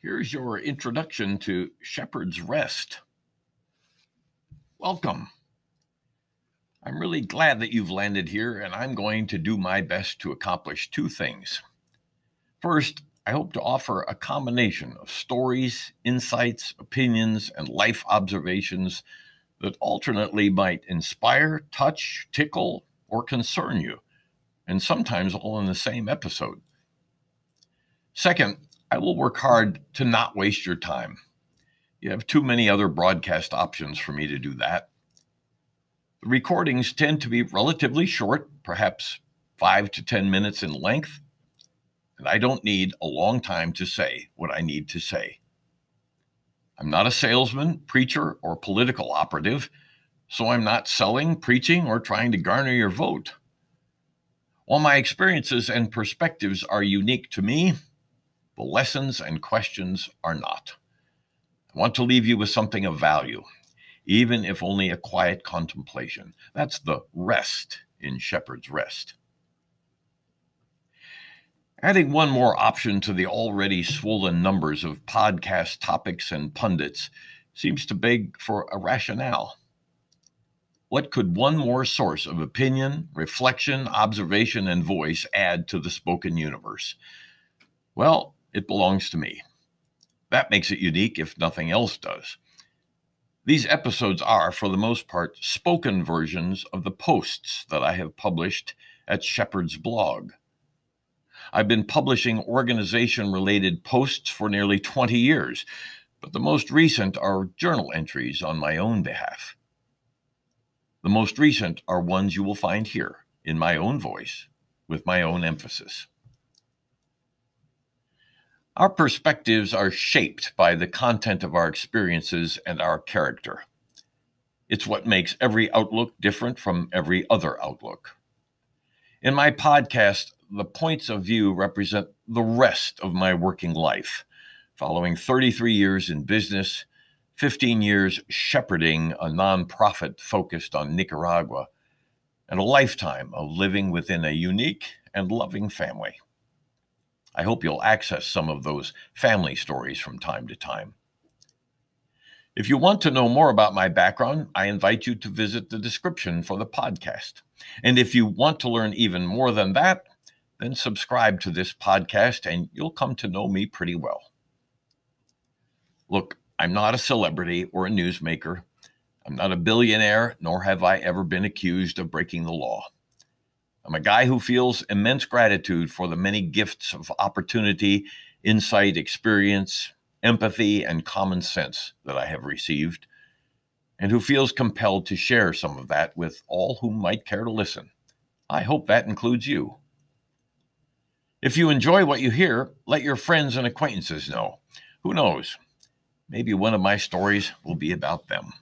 Here's your introduction to Shepherd's Rest. Welcome. I'm really glad that you've landed here, and I'm going to do my best to accomplish two things. First, I hope to offer a combination of stories, insights, opinions, and life observations that alternately might inspire, touch, tickle, or concern you, and sometimes all in the same episode. Second, I will work hard to not waste your time. You have too many other broadcast options for me to do that. The recordings tend to be relatively short, perhaps five to 10 minutes in length, and I don't need a long time to say what I need to say. I'm not a salesman, preacher, or political operative, so I'm not selling, preaching, or trying to garner your vote. While my experiences and perspectives are unique to me, the lessons and questions are not. I want to leave you with something of value, even if only a quiet contemplation. That's the rest in Shepherd's Rest. Adding one more option to the already swollen numbers of podcast topics and pundits seems to beg for a rationale. What could one more source of opinion, reflection, observation, and voice add to the spoken universe? Well, it belongs to me. That makes it unique if nothing else does. These episodes are, for the most part, spoken versions of the posts that I have published at Shepherd's blog. I've been publishing organization related posts for nearly 20 years, but the most recent are journal entries on my own behalf. The most recent are ones you will find here in my own voice with my own emphasis. Our perspectives are shaped by the content of our experiences and our character. It's what makes every outlook different from every other outlook. In my podcast, the points of view represent the rest of my working life, following 33 years in business, 15 years shepherding a nonprofit focused on Nicaragua, and a lifetime of living within a unique and loving family. I hope you'll access some of those family stories from time to time. If you want to know more about my background, I invite you to visit the description for the podcast. And if you want to learn even more than that, then subscribe to this podcast and you'll come to know me pretty well. Look, I'm not a celebrity or a newsmaker. I'm not a billionaire, nor have I ever been accused of breaking the law. I'm a guy who feels immense gratitude for the many gifts of opportunity, insight, experience, empathy, and common sense that I have received, and who feels compelled to share some of that with all who might care to listen. I hope that includes you. If you enjoy what you hear, let your friends and acquaintances know. Who knows? Maybe one of my stories will be about them.